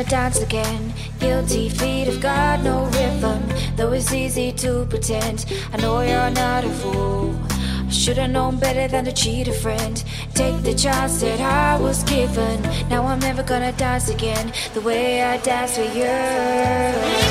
Gonna dance again. Guilty feet have got no rhythm, though it's easy to pretend. I know you're not a fool. I should've known better than to cheat a friend. Take the chance that I was given. Now I'm never gonna dance again the way I danced with you.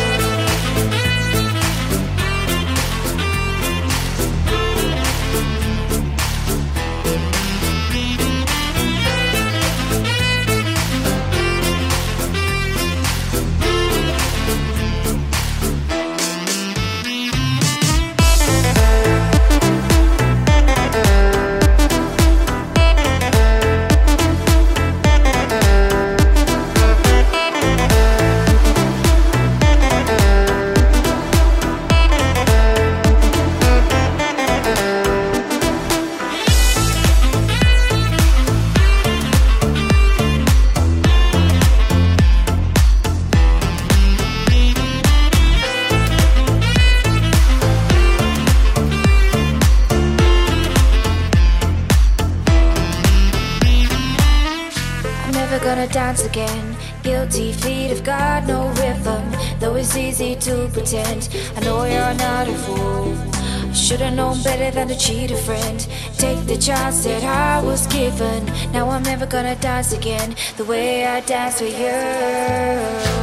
Than a cheater friend. Take the chance that I was given. Now I'm never gonna dance again the way I danced with you.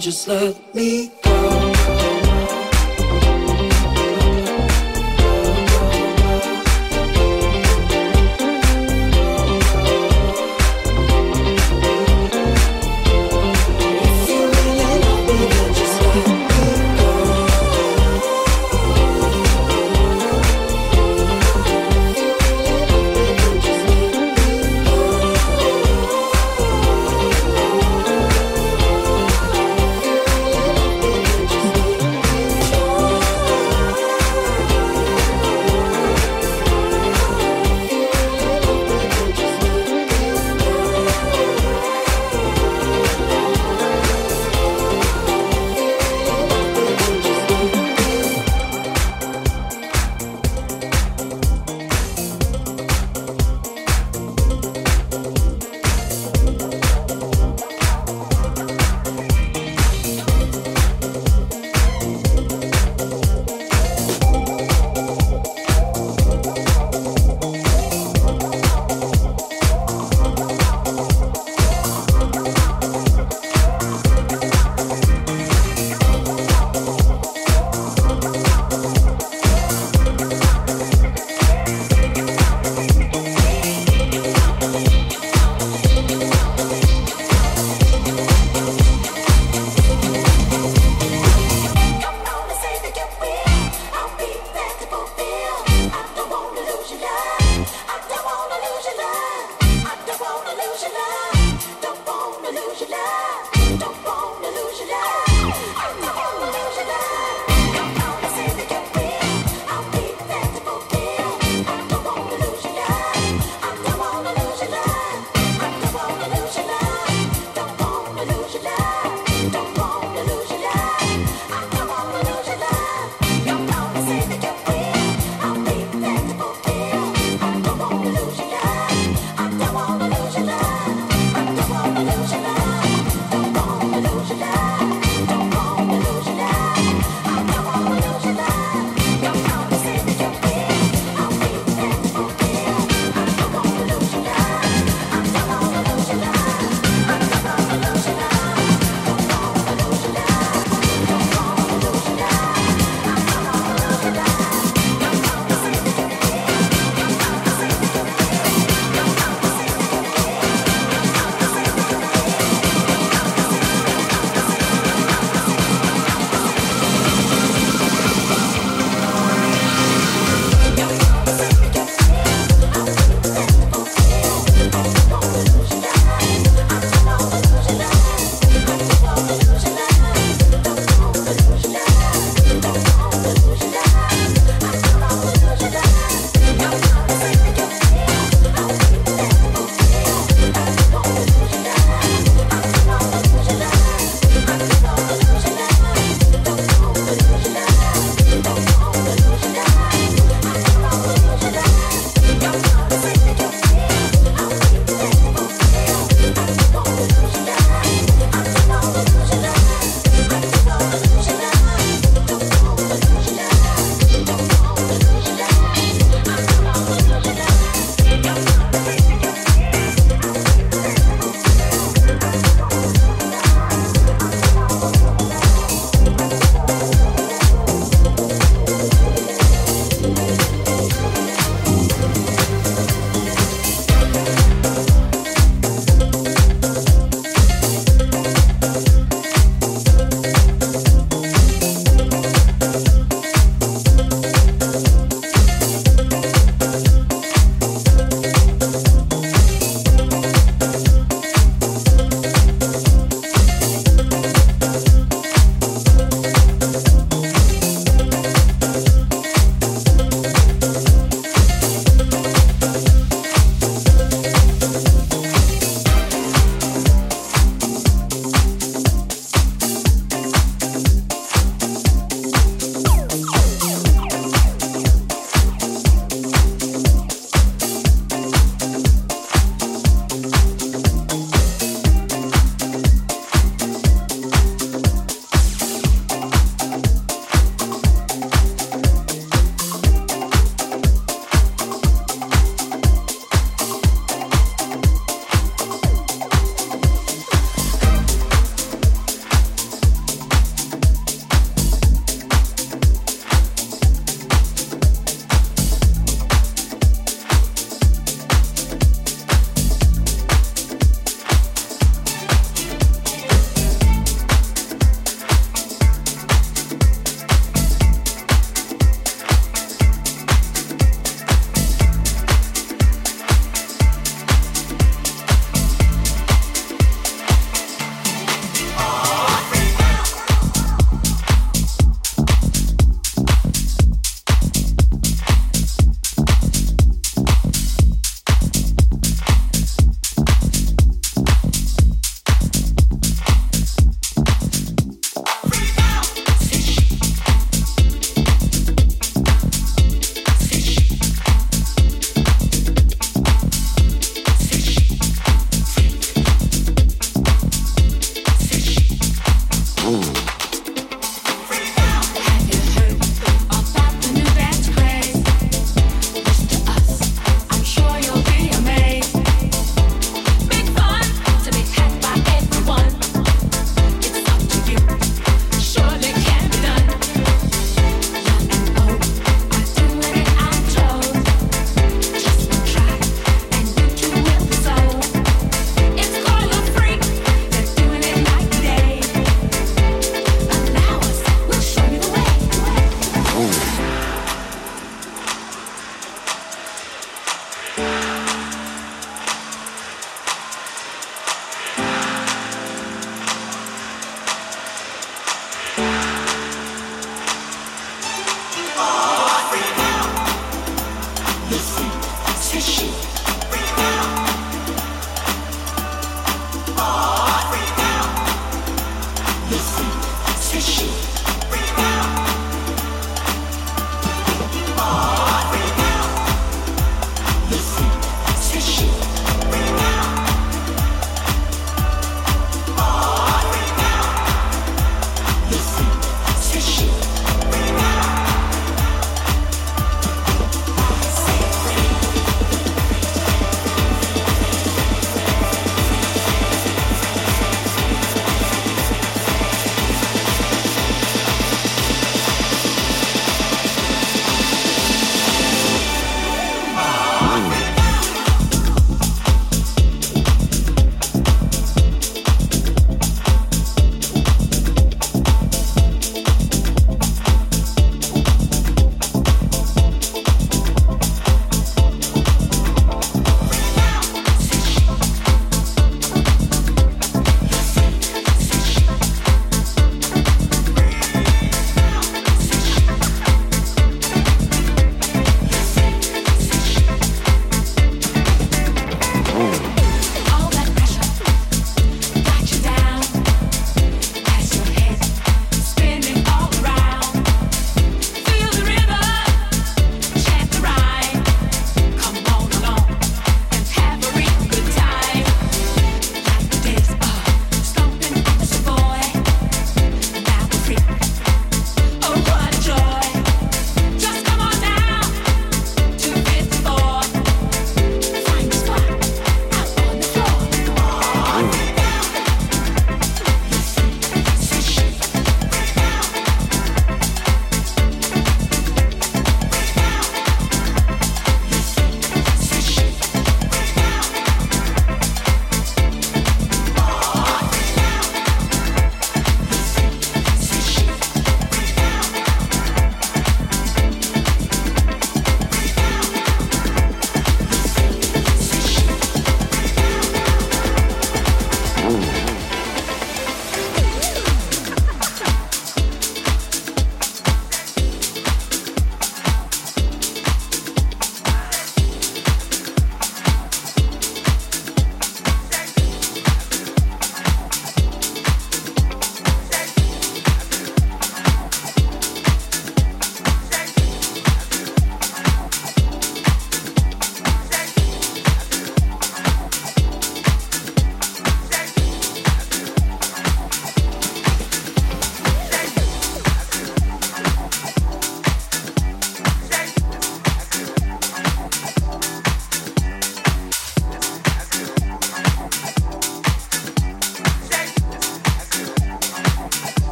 Just let me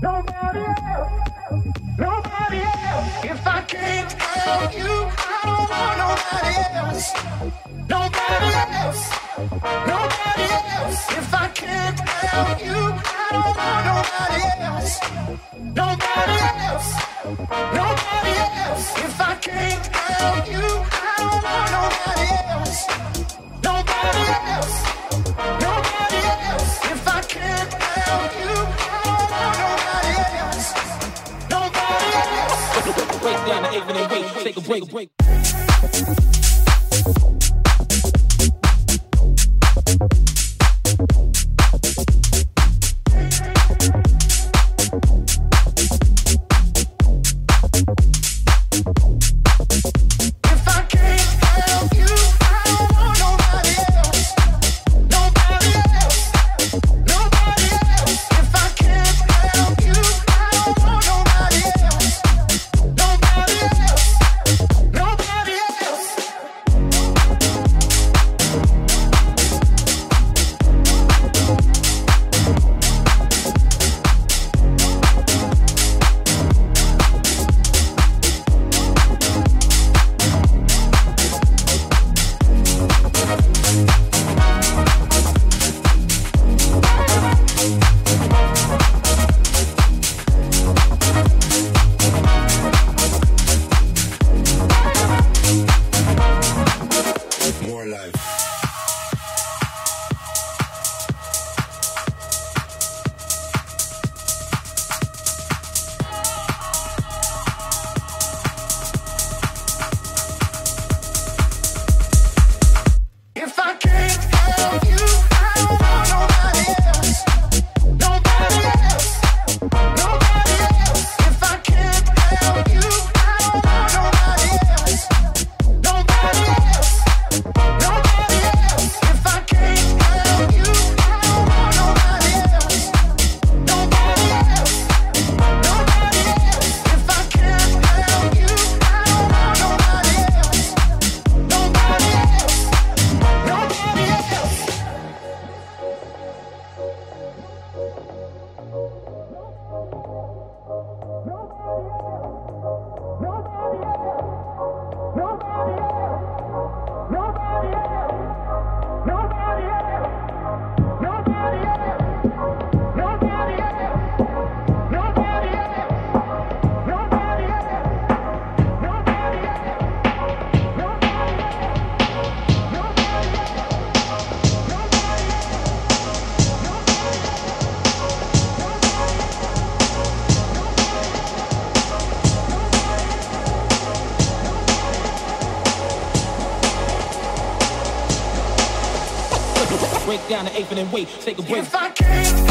Nobody else. Nobody else. If I can't have you, I don't want nobody else. Nobody else. Nobody else. If I can't have you, I don't want nobody else. Nobody else. Nobody else. If I can't have you, you. break down the eight minute wait. Take a break. a break. And wait, take a break. If I can't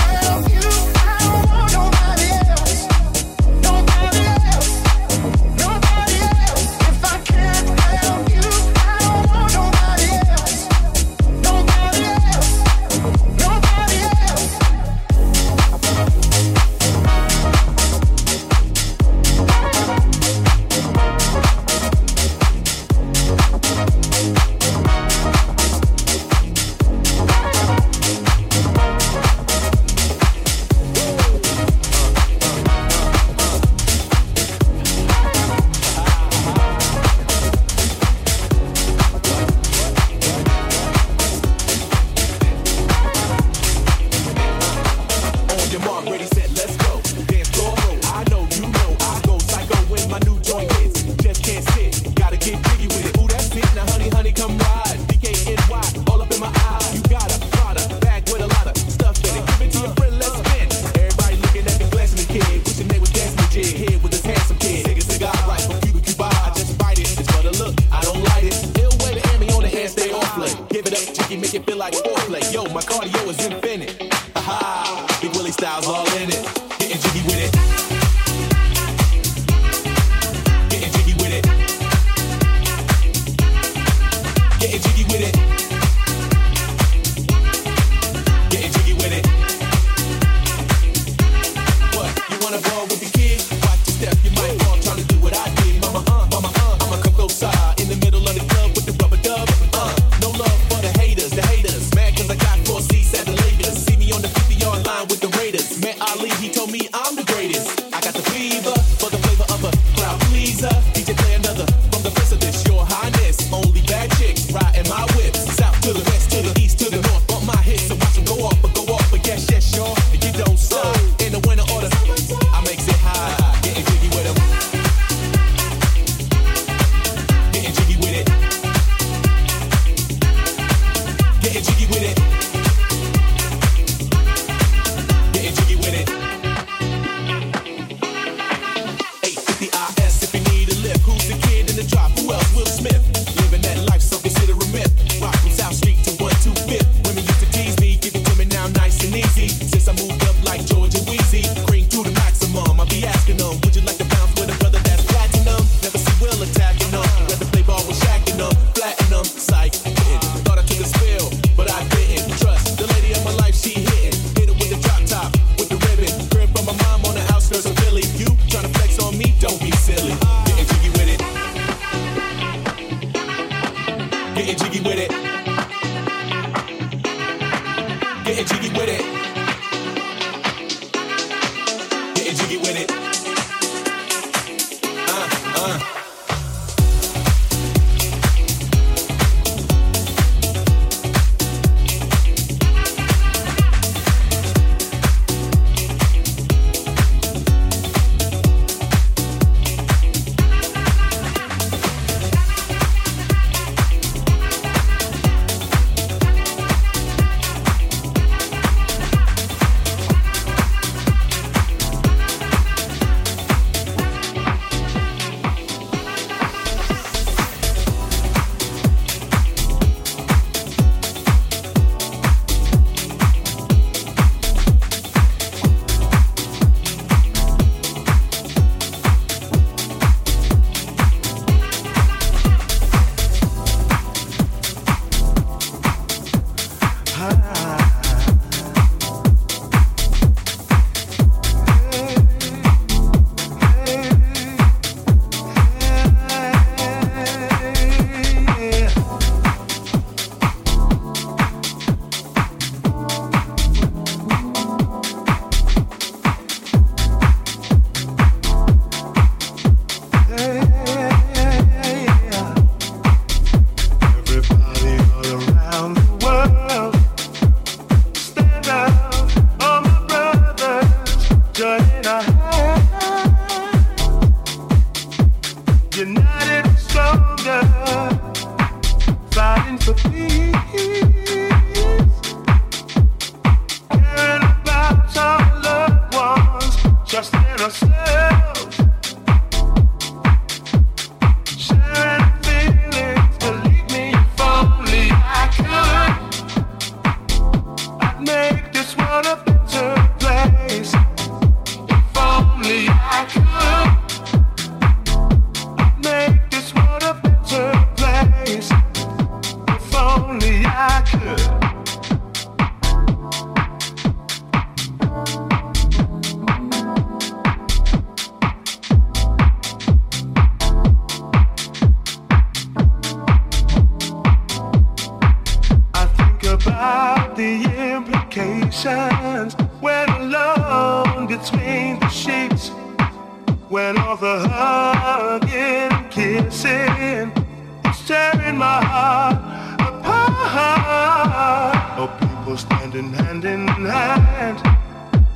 People standing hand in hand,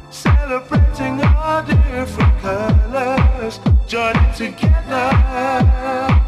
celebrating our different colors, joining together